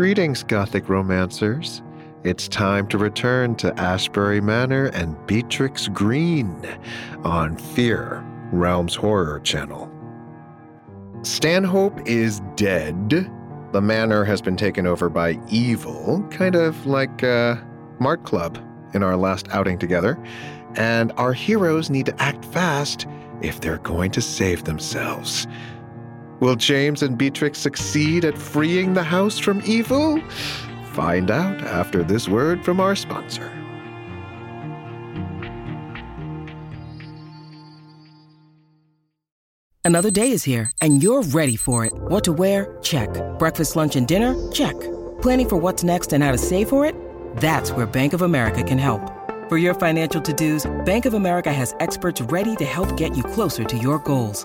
Greetings, Gothic romancers. It's time to return to Ashbury Manor and Beatrix Greene on Fear, Realms Horror Channel. Stanhope is dead. The manor has been taken over by evil, kind of like a Mart Club in our last outing together. And our heroes need to act fast if they're going to save themselves. Will James and Beatrix succeed at freeing the house from evil? Find out after this word from our sponsor. Another day is here, and you're ready for it. What to wear? Check. Breakfast, lunch, and dinner? Check. Planning for what's next and how to save for it? That's where Bank of America can help. For your financial to dos, Bank of America has experts ready to help get you closer to your goals.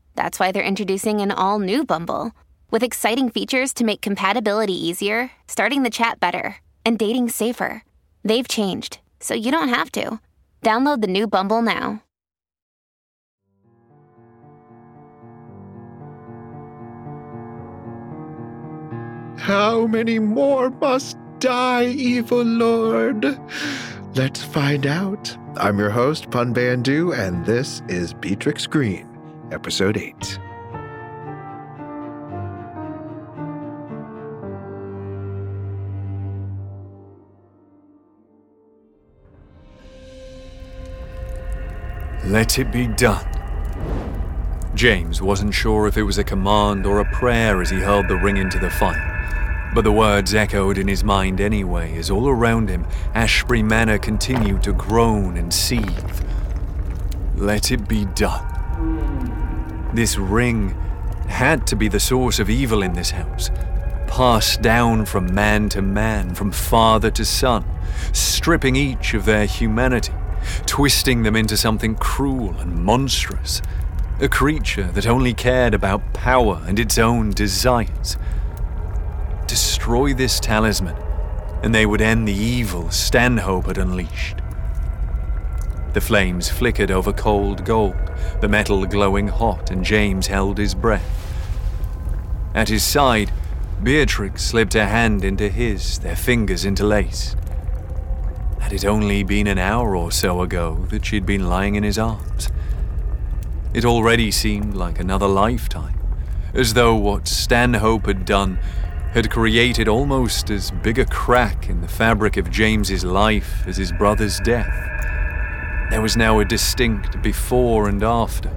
that's why they're introducing an all new Bumble with exciting features to make compatibility easier, starting the chat better, and dating safer. They've changed, so you don't have to. Download the new Bumble now. How many more must die, evil lord? Let's find out. I'm your host, Pun Bandu, and this is Beatrix Greene, Episode 8. Let it be done. James wasn't sure if it was a command or a prayer as he hurled the ring into the fire, but the words echoed in his mind anyway as all around him Ashbury Manor continued to groan and seethe. Let it be done. This ring had to be the source of evil in this house, passed down from man to man, from father to son, stripping each of their humanity twisting them into something cruel and monstrous. A creature that only cared about power and its own desires. Destroy this talisman, and they would end the evil Stanhope had unleashed. The flames flickered over cold gold, the metal glowing hot, and James held his breath. At his side, Beatrix slipped her hand into his, their fingers interlaced. Had it only been an hour or so ago that she'd been lying in his arms? It already seemed like another lifetime, as though what Stanhope had done had created almost as big a crack in the fabric of James's life as his brother's death. There was now a distinct before and after.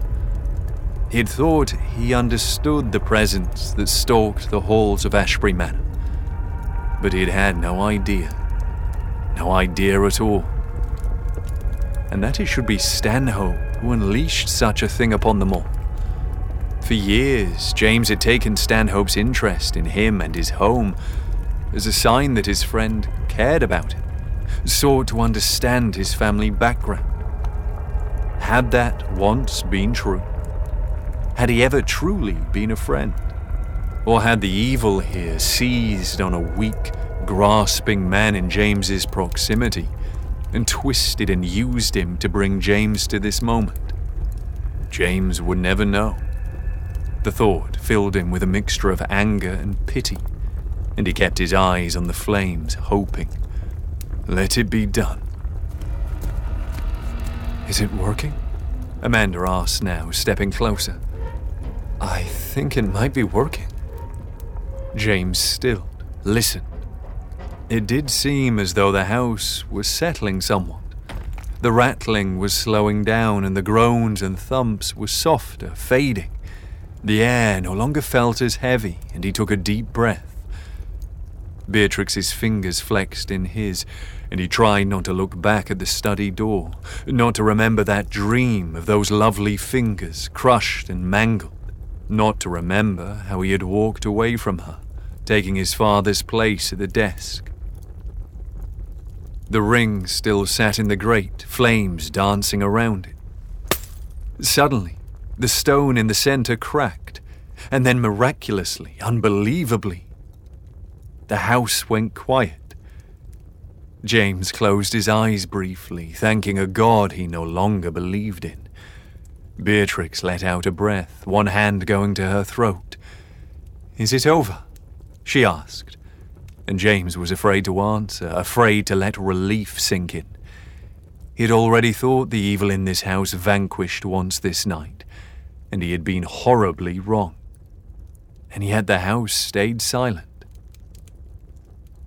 He'd thought he understood the presence that stalked the halls of Ashbury Manor, but he'd had no idea no idea at all. And that it should be Stanhope who unleashed such a thing upon them all. For years, James had taken Stanhope's interest in him and his home as a sign that his friend cared about him, sought to understand his family background. Had that once been true? Had he ever truly been a friend? Or had the evil here seized on a weak, grasping man in James's proximity and twisted and used him to bring James to this moment. James would never know. The thought filled him with a mixture of anger and pity, and he kept his eyes on the flames, hoping. Let it be done. Is it working? Amanda asked now, stepping closer. I think it might be working. James stilled, listened, it did seem as though the house was settling somewhat. The rattling was slowing down, and the groans and thumps were softer, fading. The air no longer felt as heavy, and he took a deep breath. Beatrix's fingers flexed in his, and he tried not to look back at the study door, not to remember that dream of those lovely fingers crushed and mangled, not to remember how he had walked away from her, taking his father's place at the desk. The ring still sat in the grate, flames dancing around it. Suddenly, the stone in the center cracked, and then miraculously, unbelievably, the house went quiet. James closed his eyes briefly, thanking a god he no longer believed in. Beatrix let out a breath, one hand going to her throat. Is it over? she asked, and James was afraid to answer, afraid to let relief sink in. He had already thought the evil in this house vanquished once this night, and he had been horribly wrong. And yet the house stayed silent.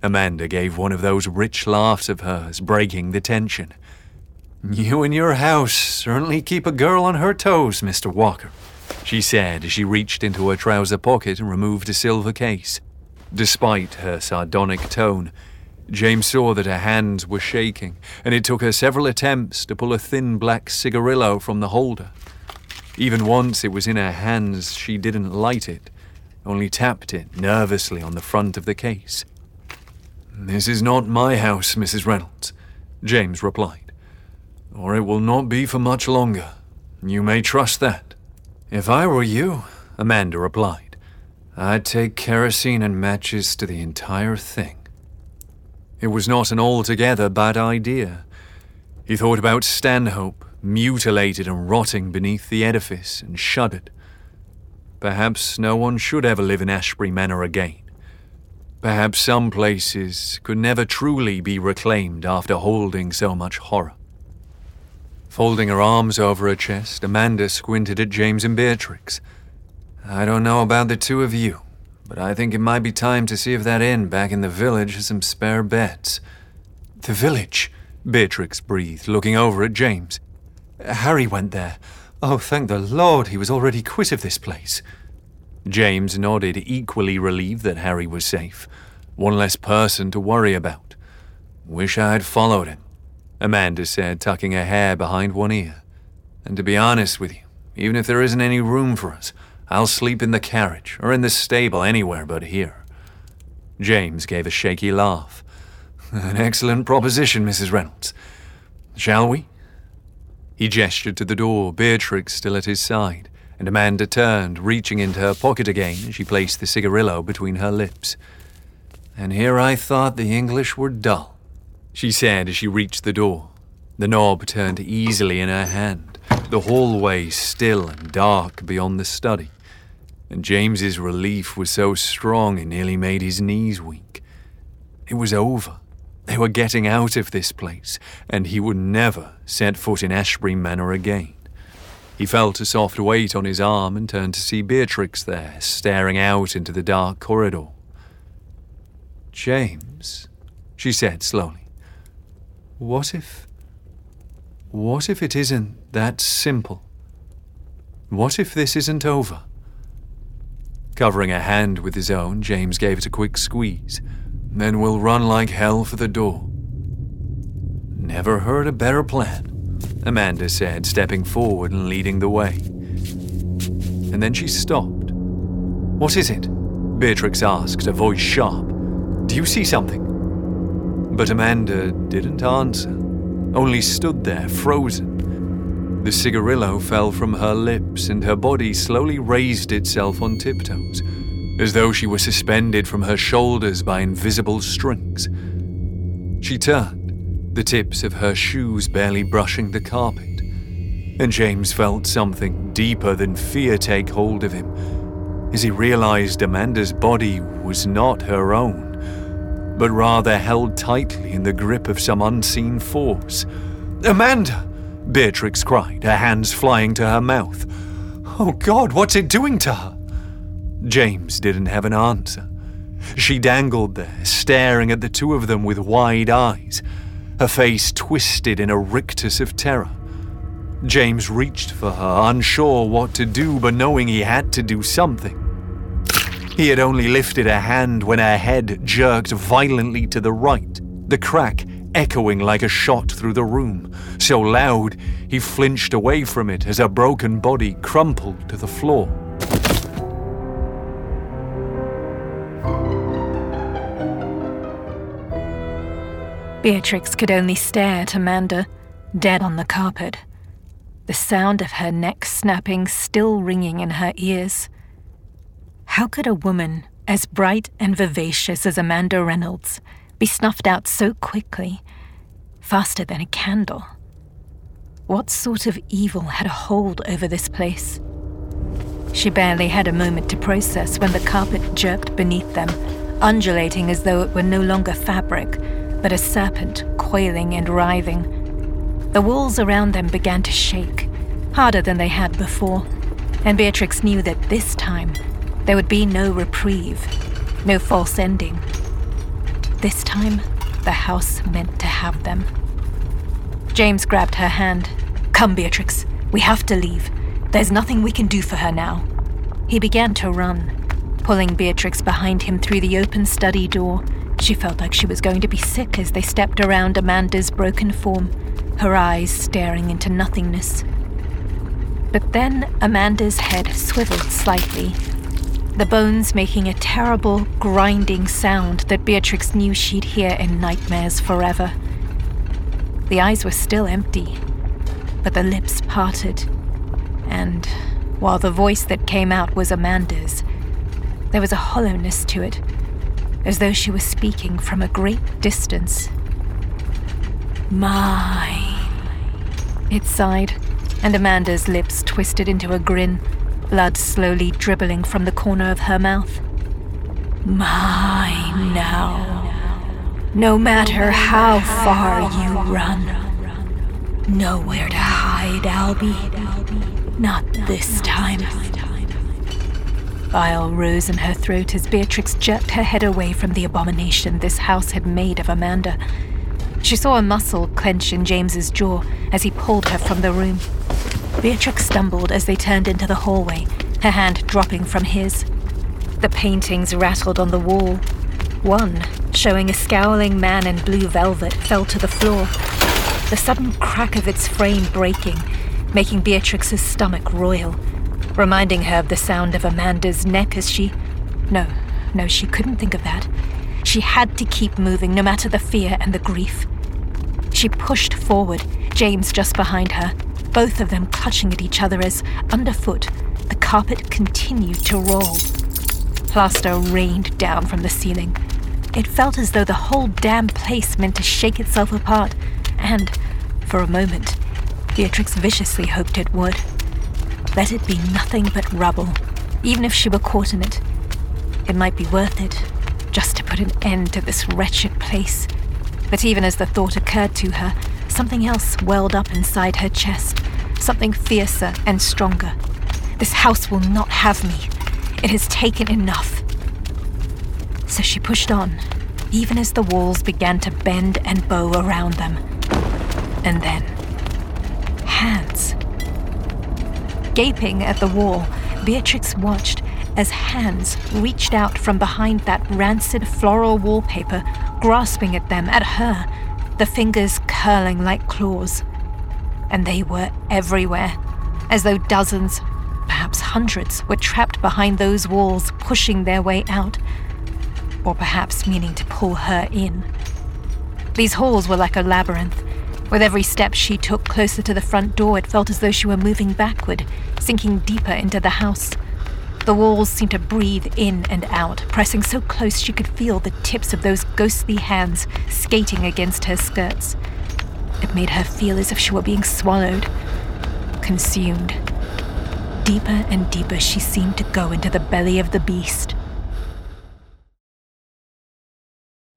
Amanda gave one of those rich laughs of hers, breaking the tension. You and your house certainly keep a girl on her toes, Mr. Walker, she said as she reached into her trouser pocket and removed a silver case. Despite her sardonic tone, James saw that her hands were shaking, and it took her several attempts to pull a thin black cigarillo from the holder. Even once it was in her hands, she didn't light it, only tapped it nervously on the front of the case. This is not my house, Mrs. Reynolds, James replied, or it will not be for much longer. You may trust that. If I were you, Amanda replied, I'd take kerosene and matches to the entire thing. It was not an altogether bad idea. He thought about Stanhope, mutilated and rotting beneath the edifice, and shuddered. Perhaps no one should ever live in Ashbury Manor again. Perhaps some places could never truly be reclaimed after holding so much horror. Folding her arms over her chest, Amanda squinted at James and Beatrix. I don't know about the two of you, but I think it might be time to see if that inn back in the village has some spare beds. The village? Beatrix breathed, looking over at James. Harry went there. Oh, thank the Lord he was already quit of this place. James nodded, equally relieved that Harry was safe. One less person to worry about. Wish I had followed him, Amanda said, tucking her hair behind one ear. And to be honest with you, even if there isn't any room for us, I'll sleep in the carriage or in the stable anywhere but here. James gave a shaky laugh. An excellent proposition, Mrs. Reynolds. Shall we? He gestured to the door, Beatrix still at his side, and Amanda turned, reaching into her pocket again as she placed the cigarillo between her lips. And here I thought the English were dull, she said as she reached the door. The knob turned easily in her hand, the hallway still and dark beyond the study and James's relief was so strong it nearly made his knees weak. It was over. They were getting out of this place, and he would never set foot in Ashbury Manor again. He felt a soft weight on his arm and turned to see Beatrix there, staring out into the dark corridor. James, she said slowly, what if. What if it isn't that simple? What if this isn't over? Covering a hand with his own, James gave it a quick squeeze. Then we'll run like hell for the door. Never heard a better plan, Amanda said, stepping forward and leading the way. And then she stopped. What is it? Beatrix asked, her voice sharp. Do you see something? But Amanda didn't answer, only stood there, frozen. The cigarillo fell from her lips, and her body slowly raised itself on tiptoes, as though she were suspended from her shoulders by invisible strings. She turned, the tips of her shoes barely brushing the carpet, and James felt something deeper than fear take hold of him as he realized Amanda's body was not her own, but rather held tightly in the grip of some unseen force. Amanda! Beatrix cried, her hands flying to her mouth. Oh God, what's it doing to her? James didn't have an answer. She dangled there, staring at the two of them with wide eyes, her face twisted in a rictus of terror. James reached for her, unsure what to do, but knowing he had to do something. He had only lifted a hand when her head jerked violently to the right, the crack echoing like a shot through the room, so loud he flinched away from it as her broken body crumpled to the floor. Beatrix could only stare at Amanda, dead on the carpet, the sound of her neck snapping still ringing in her ears. How could a woman as bright and vivacious as Amanda Reynolds be snuffed out so quickly, faster than a candle? What sort of evil had a hold over this place? She barely had a moment to process when the carpet jerked beneath them, undulating as though it were no longer fabric, but a serpent coiling and writhing. The walls around them began to shake, harder than they had before, and Beatrix knew that this time there would be no reprieve, no false ending. This time, the house meant to have them. James grabbed her hand. Come, Beatrix, we have to leave. There's nothing we can do for her now. He began to run, pulling Beatrix behind him through the open study door. She felt like she was going to be sick as they stepped around Amanda's broken form, her eyes staring into nothingness. But then Amanda's head swiveled slightly, the bones making a terrible, grinding sound that Beatrix knew she'd hear in nightmares forever. The eyes were still empty, but the lips parted, and while the voice that came out was Amanda's, there was a hollowness to it, as though she were speaking from a great distance. Mine. It sighed, and Amanda's lips twisted into a grin blood slowly dribbling from the corner of her mouth. Mine now. No matter how far you run, nowhere to hide, Albie. Not this time. Bile rose in her throat as Beatrix jerked her head away from the abomination this house had made of Amanda. She saw a muscle clench in James's jaw as he pulled her from the room. Beatrix stumbled as they turned into the hallway, her hand dropping from his. The paintings rattled on the wall. One, showing a scowling man in blue velvet, fell to the floor, the sudden crack of its frame breaking, making Beatrix's stomach roil, reminding her of the sound of Amanda's neck as she. No, no, she couldn't think of that. She had to keep moving, no matter the fear and the grief. She pushed forward, James just behind her, both of them clutching at each other as, underfoot, the carpet continued to roll. Plaster rained down from the ceiling. It felt as though the whole damn place meant to shake itself apart, and, for a moment, Beatrix viciously hoped it would. Let it be nothing but rubble, even if she were caught in it. It might be worth it, just to put an end to this wretched place. But even as the thought occurred to her, something else welled up inside her chest something fiercer and stronger. This house will not have me. It has taken enough. So she pushed on, even as the walls began to bend and bow around them. And then, hands. Gaping at the wall, Beatrix watched as hands reached out from behind that rancid floral wallpaper, grasping at them, at her, the fingers curling like claws and they were everywhere, as though dozens, perhaps hundreds, were trapped behind those walls, pushing their way out, or perhaps meaning to pull her in. These halls were like a labyrinth. With every step she took closer to the front door, it felt as though she were moving backward, sinking deeper into the house. The walls seemed to breathe in and out, pressing so close she could feel the tips of those ghostly hands skating against her skirts. It made her feel as if she were being swallowed, consumed. Deeper and deeper she seemed to go into the belly of the beast.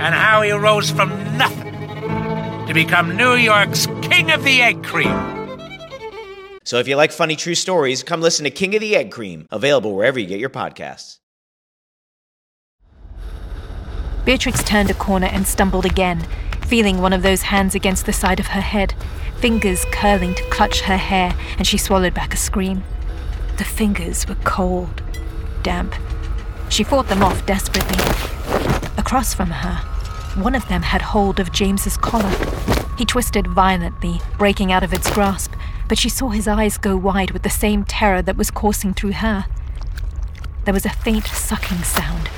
and how he rose from nothing to become New York's King of the Egg Cream. So if you like funny true stories, come listen to King of the Egg Cream, available wherever you get your podcasts. Beatrix turned a corner and stumbled again, feeling one of those hands against the side of her head, fingers curling to clutch her hair, and she swallowed back a scream. The fingers were cold, damp. She fought them off desperately. Across from her, one of them had hold of James's collar. He twisted violently, breaking out of its grasp, but she saw his eyes go wide with the same terror that was coursing through her. There was a faint sucking sound,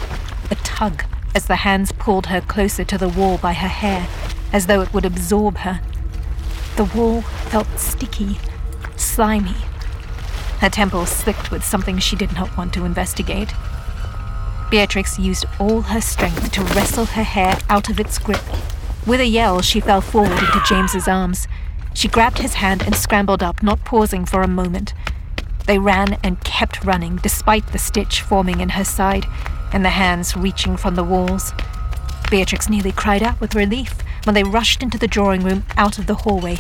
a tug as the hands pulled her closer to the wall by her hair, as though it would absorb her. The wall felt sticky, slimy. Her temples slicked with something she did not want to investigate. Beatrix used all her strength to wrestle her hair out of its grip. With a yell, she fell forward into James's arms. She grabbed his hand and scrambled up, not pausing for a moment. They ran and kept running, despite the stitch forming in her side and the hands reaching from the walls. Beatrix nearly cried out with relief when they rushed into the drawing room out of the hallway.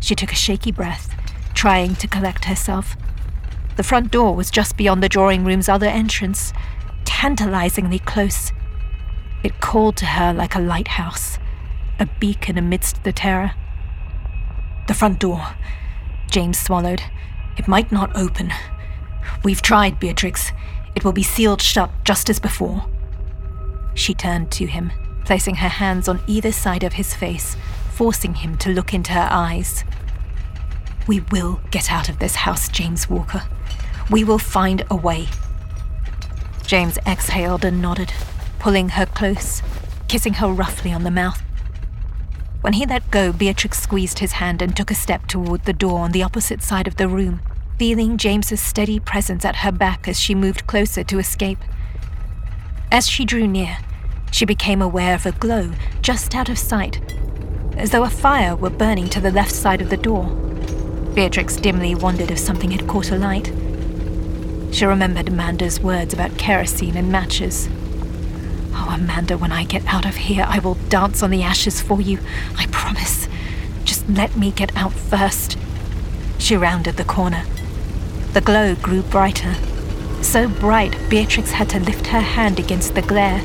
She took a shaky breath, trying to collect herself. The front door was just beyond the drawing room's other entrance, tantalizingly close. It called to her like a lighthouse, a beacon amidst the terror. The front door. James swallowed. It might not open. We've tried, Beatrix. It will be sealed shut just as before. She turned to him, placing her hands on either side of his face, forcing him to look into her eyes. We will get out of this house, James Walker. We will find a way. James exhaled and nodded, pulling her close, kissing her roughly on the mouth. When he let go, Beatrix squeezed his hand and took a step toward the door on the opposite side of the room, feeling James's steady presence at her back as she moved closer to escape. As she drew near, she became aware of a glow just out of sight, as though a fire were burning to the left side of the door. Beatrix dimly wondered if something had caught alight. She remembered Amanda's words about kerosene and matches. Oh, Amanda, when I get out of here, I will dance on the ashes for you. I promise. Just let me get out first. She rounded the corner. The glow grew brighter. So bright, Beatrix had to lift her hand against the glare.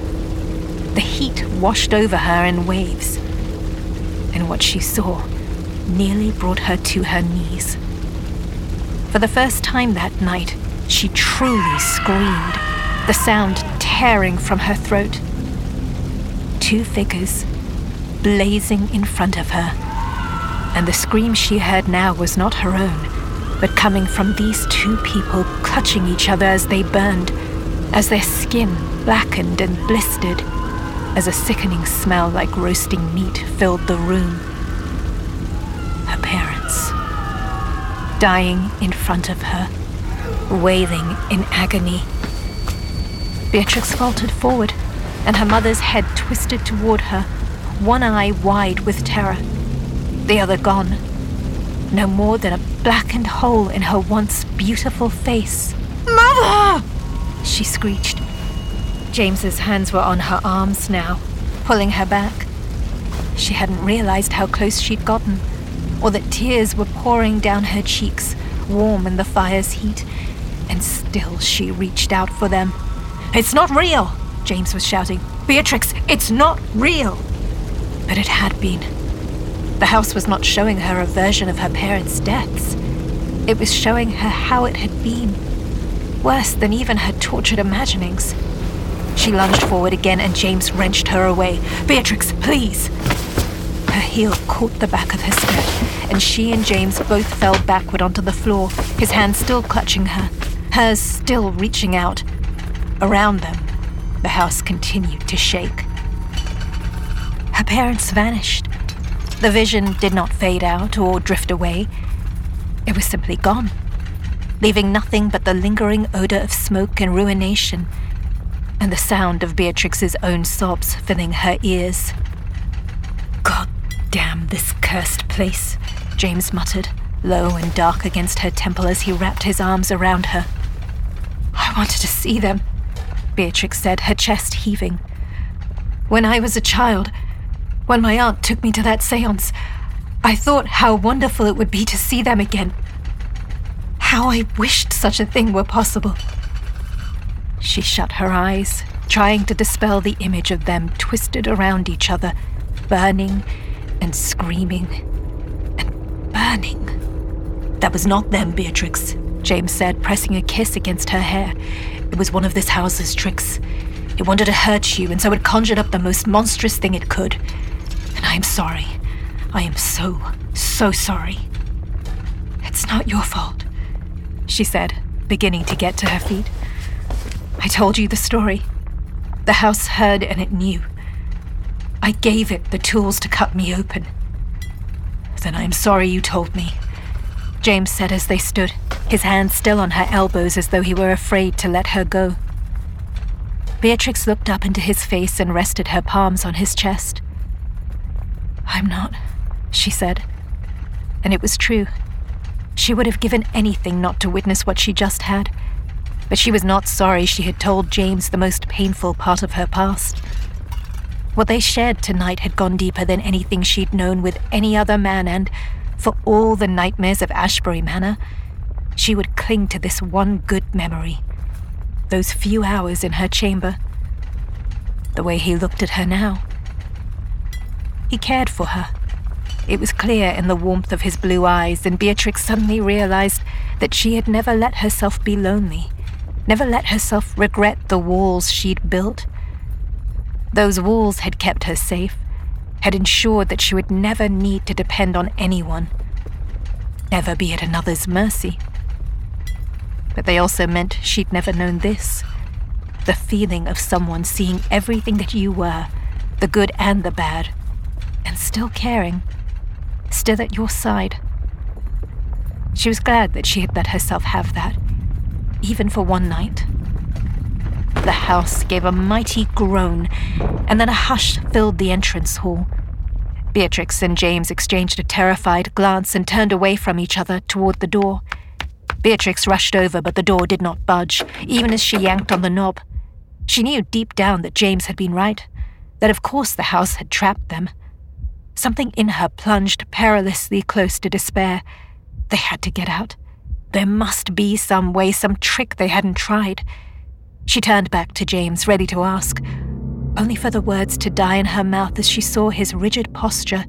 The heat washed over her in waves. And what she saw nearly brought her to her knees. For the first time that night, she truly screamed, the sound tearing from her throat. Two figures blazing in front of her, and the scream she heard now was not her own, but coming from these two people clutching each other as they burned, as their skin blackened and blistered, as a sickening smell like roasting meat filled the room. Her parents, dying in front of her wailing in agony. Beatrix faltered forward, and her mother's head twisted toward her, one eye wide with terror, the other gone. No more than a blackened hole in her once beautiful face. Mother! She screeched. James's hands were on her arms now, pulling her back. She hadn't realized how close she'd gotten, or that tears were pouring down her cheeks, warm in the fire's heat, and still she reached out for them. It's not real, James was shouting. Beatrix, it's not real. But it had been. The house was not showing her a version of her parents' deaths. It was showing her how it had been. Worse than even her tortured imaginings. She lunged forward again, and James wrenched her away. Beatrix, please! Her heel caught the back of her skirt, and she and James both fell backward onto the floor, his hand still clutching her, hers still reaching out. Around them, the house continued to shake. Her parents vanished. The vision did not fade out or drift away. It was simply gone, leaving nothing but the lingering odor of smoke and ruination, and the sound of Beatrix's own sobs filling her ears. God damn this cursed place, James muttered, low and dark against her temple as he wrapped his arms around her. I wanted to see them, Beatrix said, her chest heaving. When I was a child, When my aunt took me to that seance, I thought how wonderful it would be to see them again. How I wished such a thing were possible. She shut her eyes, trying to dispel the image of them twisted around each other, burning and screaming and burning. That was not them, Beatrix, James said, pressing a kiss against her hair. It was one of this house's tricks. It wanted to hurt you, and so it conjured up the most monstrous thing it could. And I am sorry. I am so, so sorry. It's not your fault, she said, beginning to get to her feet. I told you the story. The house heard and it knew. I gave it the tools to cut me open. Then I am sorry you told me. James said as they stood, his hands still on her elbows as though he were afraid to let her go. Beatrix looked up into his face and rested her palms on his chest. I'm not, she said. And it was true. She would have given anything not to witness what she just had. But she was not sorry she had told James the most painful part of her past. What they shared tonight had gone deeper than anything she'd known with any other man, and for all the nightmares of Ashbury Manor, she would cling to this one good memory those few hours in her chamber. The way he looked at her now. He cared for her. It was clear in the warmth of his blue eyes, and Beatrix suddenly realized that she had never let herself be lonely, never let herself regret the walls she'd built. Those walls had kept her safe, had ensured that she would never need to depend on anyone, never be at another's mercy. But they also meant she'd never known this the feeling of someone seeing everything that you were, the good and the bad, and still caring, still at your side. She was glad that she had let herself have that, even for one night. The house gave a mighty groan, and then a hush filled the entrance hall. Beatrix and James exchanged a terrified glance and turned away from each other toward the door. Beatrix rushed over, but the door did not budge, even as she yanked on the knob. She knew deep down that James had been right, that of course the house had trapped them. Something in her plunged perilously close to despair. They had to get out. There must be some way, some trick they hadn't tried. She turned back to James, ready to ask, only for the words to die in her mouth as she saw his rigid posture,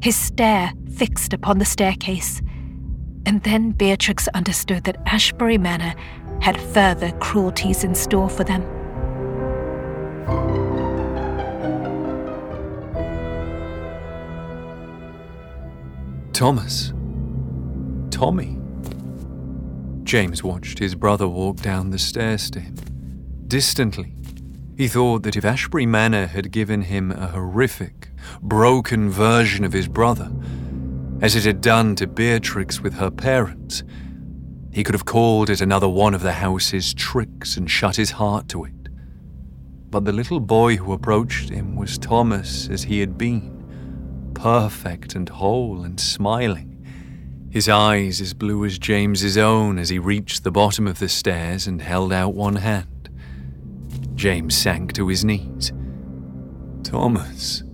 his stare fixed upon the staircase. And then Beatrix understood that Ashbury Manor had further cruelties in store for them. Thomas. Tommy. James watched his brother walk down the stairs to him. Distantly, he thought that if Ashbury Manor had given him a horrific, broken version of his brother, as it had done to Beatrix with her parents. He could have called it another one of the house's tricks and shut his heart to it. But the little boy who approached him was Thomas as he had been, perfect and whole and smiling, his eyes as blue as James's own as he reached the bottom of the stairs and held out one hand. James sank to his knees. Thomas,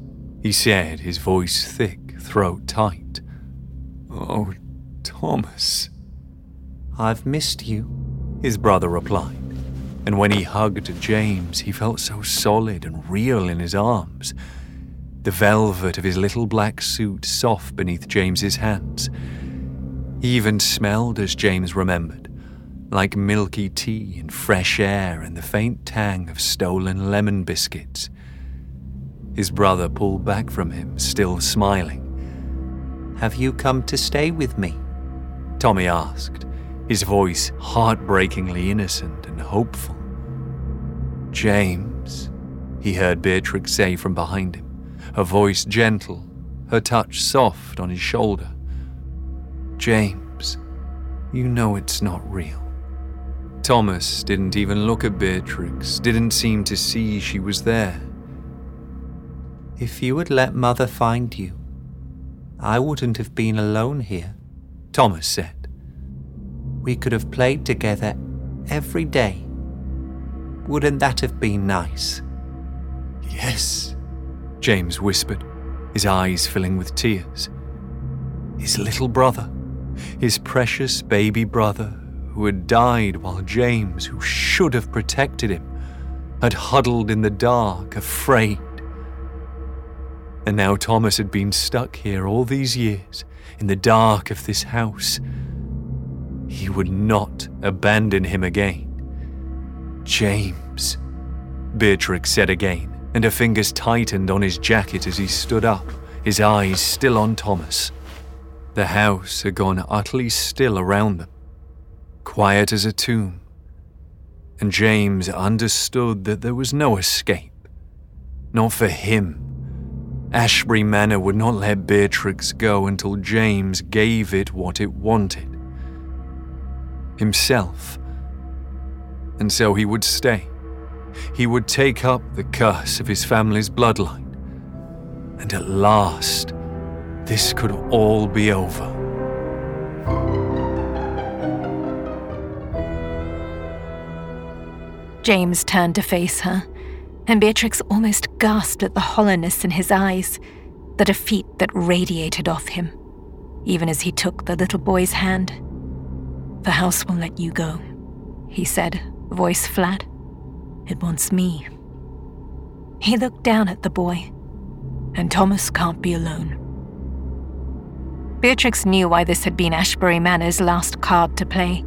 he said, his voice thick, throat tight. Oh, Thomas. I've missed you, his brother replied. And when he hugged James, he felt so solid and real in his arms. The velvet of his little black suit soft beneath James's hands. He even smelled, as James remembered, like milky tea and fresh air and the faint tang of stolen lemon biscuits. His brother pulled back from him, still smiling. Have you come to stay with me? Tommy asked, his voice heartbreakingly innocent and hopeful. James, he heard Beatrix say from behind him, her voice gentle, her touch soft on his shoulder. James, you know it's not real. Thomas didn't even look at Beatrix, didn't seem to see she was there. If you had let Mother find you, I wouldn't have been alone here, Thomas said. We could have played together every day. Wouldn't that have been nice? Yes, James whispered, his eyes filling with tears. His little brother, his precious baby brother, who had died while James, who should have protected him, had huddled in the dark, afraid. And now Thomas had been stuck here all these years, in the dark of this house. He would not abandon him again. James, Beatrix said again, and her fingers tightened on his jacket as he stood up, his eyes still on Thomas. The house had gone utterly still around them, quiet as a tomb. And James understood that there was no escape. Not for him. Ashbury Manor would not let Beatrix go until James gave it what it wanted himself. And so he would stay. He would take up the curse of his family's bloodline. And at last, this could all be over. James turned to face her, and Beatrix almost gasped at the hollowness in his eyes, the defeat that radiated off him, even as he took the little boy's hand. The house will let you go, he said, voice flat. It wants me. He looked down at the boy, and Thomas can't be alone. Beatrix knew why this had been Ashbury Manor's last card to play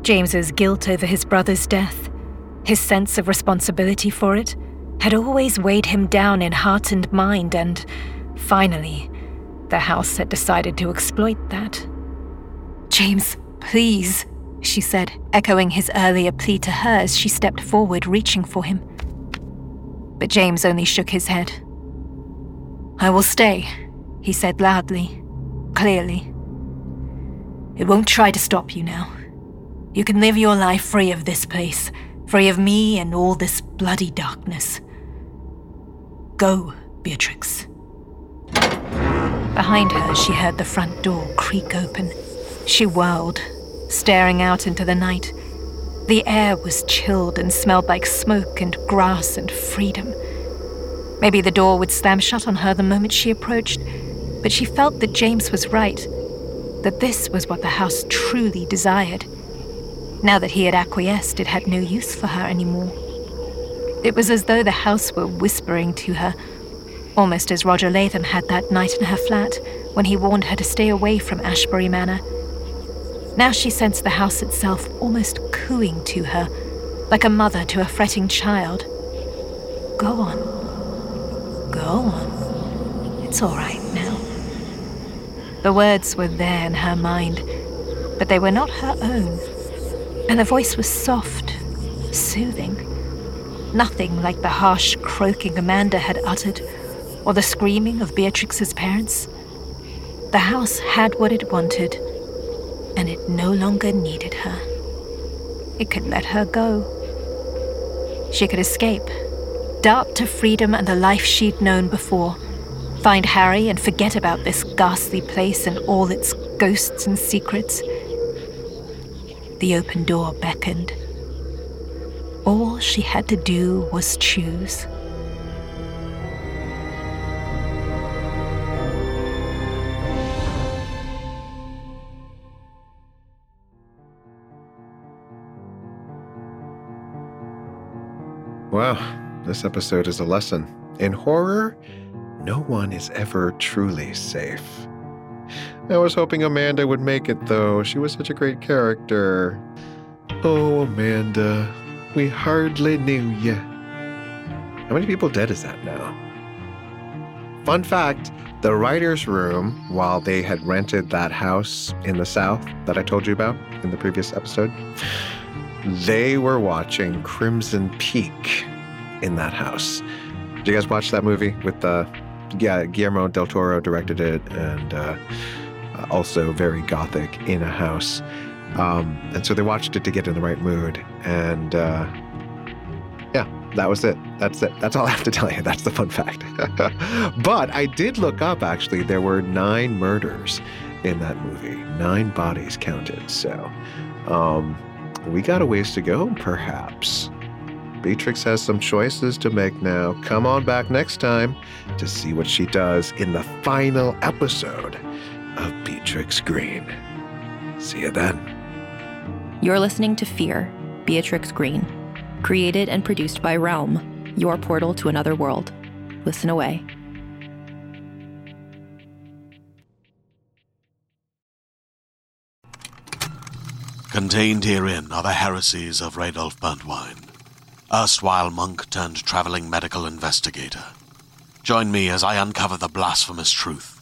James's guilt over his brother's death, his sense of responsibility for it, had always weighed him down in heart and mind, and finally, the house had decided to exploit that. James, please, she said, echoing his earlier plea to her as she stepped forward, reaching for him. But James only shook his head. I will stay, he said loudly, clearly. It won't try to stop you now. You can live your life free of this place, free of me and all this bloody darkness. Go, Beatrix. Behind her, she heard the front door creak open. She whirled, staring out into the night. The air was chilled and smelled like smoke and grass and freedom. Maybe the door would slam shut on her the moment she approached, but she felt that James was right, that this was what the house truly desired. Now that he had acquiesced, it had no use for her anymore. It was as though the house were whispering to her, almost as Roger Latham had that night in her flat when he warned her to stay away from Ashbury Manor. Now she sensed the house itself almost cooing to her, like a mother to a fretting child. Go on. Go on. It's all right now. The words were there in her mind, but they were not her own. And the voice was soft, soothing. Nothing like the harsh croaking Amanda had uttered, or the screaming of Beatrix's parents. The house had what it wanted and it no longer needed her. It could let her go. She could escape, dart to freedom and the life she'd known before, find Harry and forget about this ghastly place and all its ghosts and secrets. The open door beckoned. All she had to do was choose. Well, this episode is a lesson. In horror, no one is ever truly safe. I was hoping Amanda would make it, though. She was such a great character. Oh, Amanda, we hardly knew you. How many people dead is that now? Fun fact the writer's room, while they had rented that house in the South that I told you about in the previous episode, they were watching Crimson Peak in that house. Did you guys watch that movie with the uh, yeah, Guillermo del Toro directed it and uh, also very gothic in a house. Um, and so they watched it to get in the right mood. And uh, yeah, that was it. That's it. That's all I have to tell you. That's the fun fact. but I did look up actually, there were nine murders in that movie, nine bodies counted. So um, we got a ways to go, perhaps. Beatrix has some choices to make now. Come on back next time to see what she does in the final episode of Beatrix Greene. See you then. You're listening to Fear, Beatrix Greene, created and produced by Realm, your portal to another world. Listen away. Contained herein are the heresies of Radolf Burntwine, erstwhile monk turned traveling medical investigator. Join me as I uncover the blasphemous truth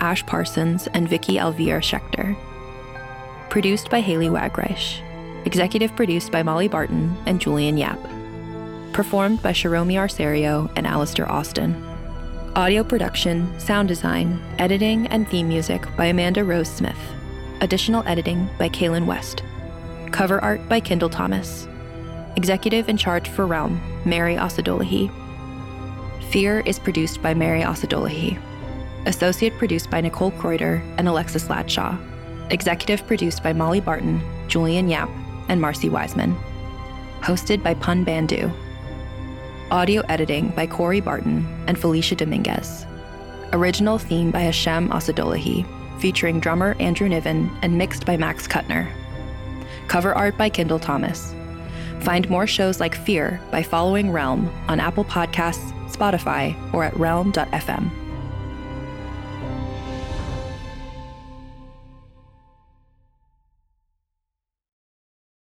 Ash Parsons, and Vicky Elvira Schechter. Produced by Haley Wagreich. Executive produced by Molly Barton and Julian Yap. Performed by Sharomi Arcerio and Alistair Austin. Audio production, sound design, editing, and theme music by Amanda Rose Smith. Additional editing by Kaylin West. Cover art by Kendall Thomas. Executive in charge for Realm, Mary Osadolahi. Fear is produced by Mary Osadolahi. Associate produced by Nicole Kreuter and Alexis Ladshaw. Executive produced by Molly Barton, Julian Yap, and Marcy Wiseman. Hosted by Pun Bandhu. Audio editing by Corey Barton and Felicia Dominguez. Original theme by Hashem Osadolahi, featuring drummer Andrew Niven and mixed by Max Kuttner. Cover art by Kendall Thomas. Find more shows like Fear by following Realm on Apple Podcasts, Spotify, or at realm.fm.